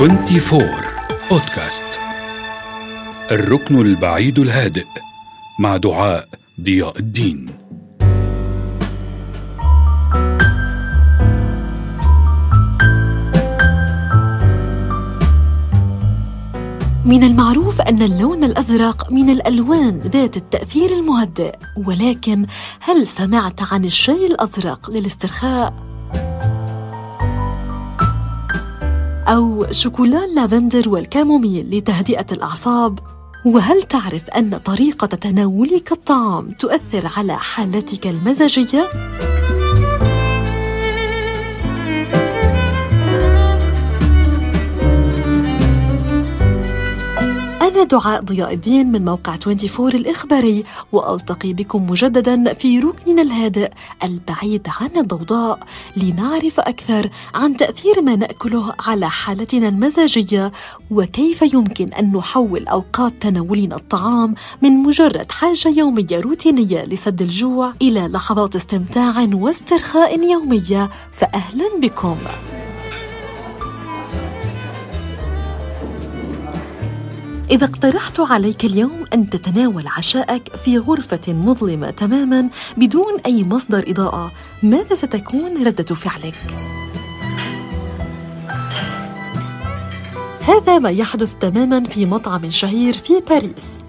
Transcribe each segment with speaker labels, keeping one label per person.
Speaker 1: 24 بودكاست الركن البعيد الهادئ مع دعاء ضياء الدين
Speaker 2: من المعروف أن اللون الأزرق من الألوان ذات التأثير المهدئ ولكن هل سمعت عن الشاي الأزرق للاسترخاء؟ أو شوكولا اللافندر والكاموميل لتهدئة الأعصاب؟ وهل تعرف أن طريقة تناولك الطعام تؤثر على حالتك المزاجية؟ أنا دعاء ضياء الدين من موقع 24 الإخباري وألتقي بكم مجددا في ركننا الهادئ البعيد عن الضوضاء لنعرف أكثر عن تأثير ما نأكله على حالتنا المزاجية وكيف يمكن أن نحول أوقات تناولنا الطعام من مجرد حاجة يومية روتينية لسد الجوع إلى لحظات استمتاع واسترخاء يومية فأهلا بكم. إذا اقترحت عليك اليوم أن تتناول عشاءك في غرفة مظلمة تماما بدون أي مصدر إضاءة، ماذا ستكون ردة فعلك؟ هذا ما يحدث تماما في مطعم شهير في باريس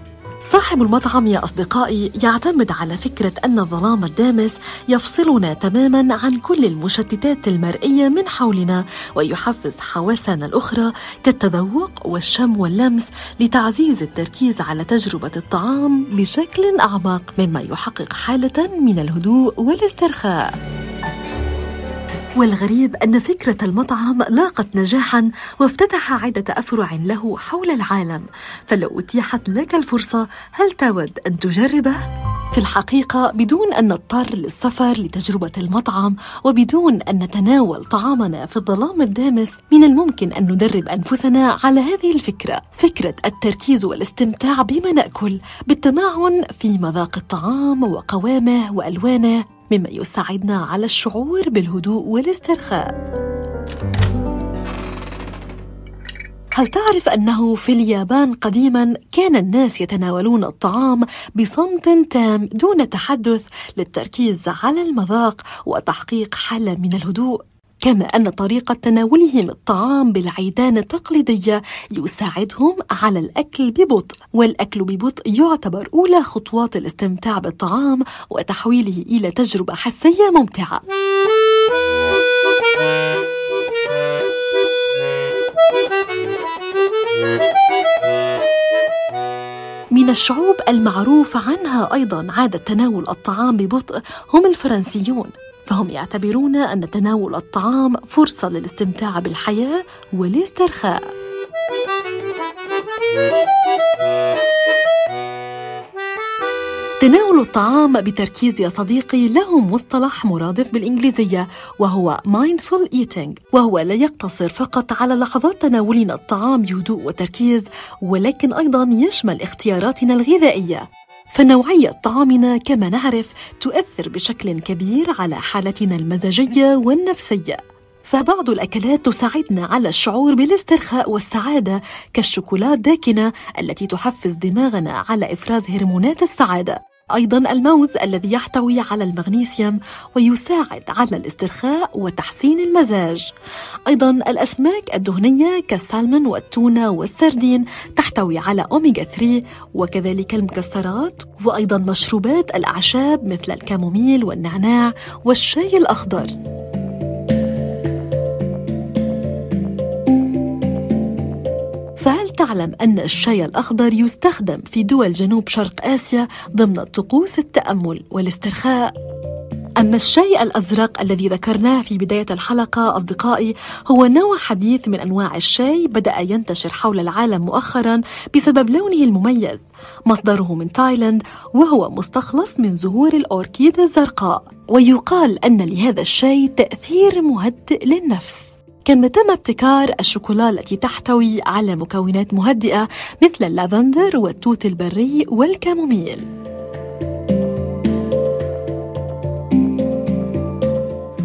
Speaker 2: صاحب المطعم يا أصدقائي يعتمد على فكرة أن الظلام الدامس يفصلنا تماما عن كل المشتتات المرئية من حولنا ويحفز حواسنا الأخرى كالتذوق والشم واللمس لتعزيز التركيز على تجربة الطعام بشكل أعمق مما يحقق حالة من الهدوء والاسترخاء. والغريب أن فكرة المطعم لاقت نجاحا وافتتح عدة أفرع له حول العالم فلو أتيحت لك الفرصة هل تود أن تجربه؟ في الحقيقة بدون أن نضطر للسفر لتجربة المطعم وبدون أن نتناول طعامنا في الظلام الدامس من الممكن أن ندرب أنفسنا على هذه الفكرة فكرة التركيز والاستمتاع بما نأكل بالتمعن في مذاق الطعام وقوامه وألوانه مما يساعدنا على الشعور بالهدوء والاسترخاء. هل تعرف أنه في اليابان قديما كان الناس يتناولون الطعام بصمت تام دون تحدث للتركيز على المذاق وتحقيق حالة من الهدوء؟ كما أن طريقة تناولهم الطعام بالعيدان التقليدية يساعدهم على الأكل ببطء والأكل ببطء يعتبر أولى خطوات الاستمتاع بالطعام وتحويله إلى تجربة حسية ممتعة. من الشعوب المعروف عنها أيضا عادة تناول الطعام ببطء هم الفرنسيون. فهم يعتبرون أن تناول الطعام فرصة للاستمتاع بالحياة والاسترخاء. تناول الطعام بتركيز يا صديقي له مصطلح مرادف بالإنجليزية وهو mindful eating وهو لا يقتصر فقط على لحظات تناولنا الطعام بهدوء وتركيز ولكن أيضا يشمل اختياراتنا الغذائية فنوعية طعامنا كما نعرف تؤثر بشكل كبير على حالتنا المزاجية والنفسية. فبعض الأكلات تساعدنا على الشعور بالاسترخاء والسعادة كالشوكولا الداكنة التي تحفز دماغنا على إفراز هرمونات السعادة. أيضا الموز الذي يحتوي على المغنيسيوم ويساعد على الاسترخاء وتحسين المزاج. أيضا الأسماك الدهنية كالسالمون والتونة والسردين تحتوي على أوميغا 3 وكذلك المكسرات وأيضا مشروبات الأعشاب مثل الكاموميل والنعناع والشاي الأخضر. تعلم أن الشاي الأخضر يستخدم في دول جنوب شرق آسيا ضمن طقوس التأمل والاسترخاء؟ أما الشاي الأزرق الذي ذكرناه في بداية الحلقة أصدقائي هو نوع حديث من أنواع الشاي بدأ ينتشر حول العالم مؤخرا بسبب لونه المميز. مصدره من تايلاند وهو مستخلص من زهور الأوركيد الزرقاء. ويقال أن لهذا الشاي تأثير مهدئ للنفس. كما تم ابتكار الشوكولا التي تحتوي على مكونات مهدئة مثل اللافندر والتوت البري والكاموميل.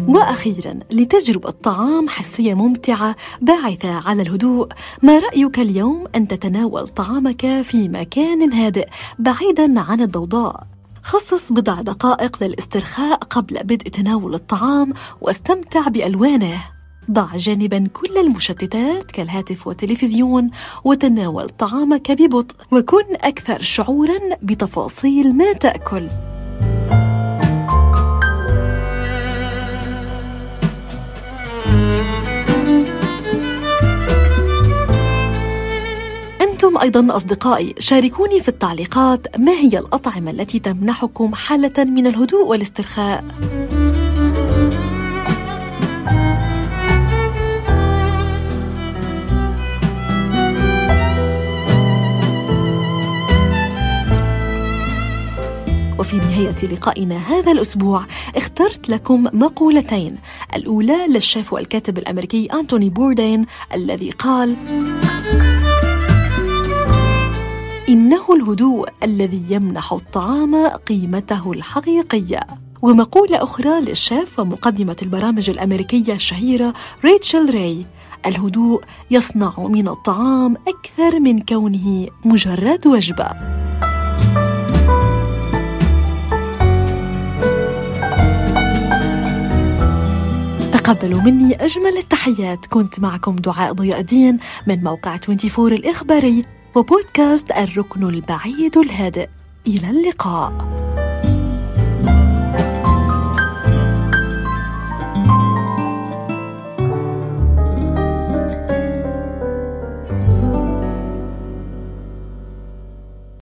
Speaker 2: وأخيرا لتجرب الطعام حسية ممتعة باعثة على الهدوء ما رأيك اليوم أن تتناول طعامك في مكان هادئ بعيدا عن الضوضاء؟ خصص بضع دقائق للاسترخاء قبل بدء تناول الطعام واستمتع بألوانه. ضع جانبا كل المشتتات كالهاتف والتلفزيون وتناول طعامك ببطء وكن أكثر شعورا بتفاصيل ما تأكل. أنتم أيضا أصدقائي شاركوني في التعليقات ما هي الأطعمة التي تمنحكم حالة من الهدوء والاسترخاء؟ وفي نهاية لقائنا هذا الأسبوع اخترت لكم مقولتين. الأولى للشيف والكاتب الأمريكي أنتوني بوردين الذي قال إنه الهدوء الذي يمنح الطعام قيمته الحقيقية. ومقولة أخرى للشيف ومقدمة البرامج الأمريكية الشهيرة ريتشل راي الهدوء يصنع من الطعام أكثر من كونه مجرد وجبة. تقبلوا مني أجمل التحيات. كنت معكم دعاء ضياء الدين من موقع 24 الإخباري وبودكاست الركن البعيد الهادئ. إلى اللقاء.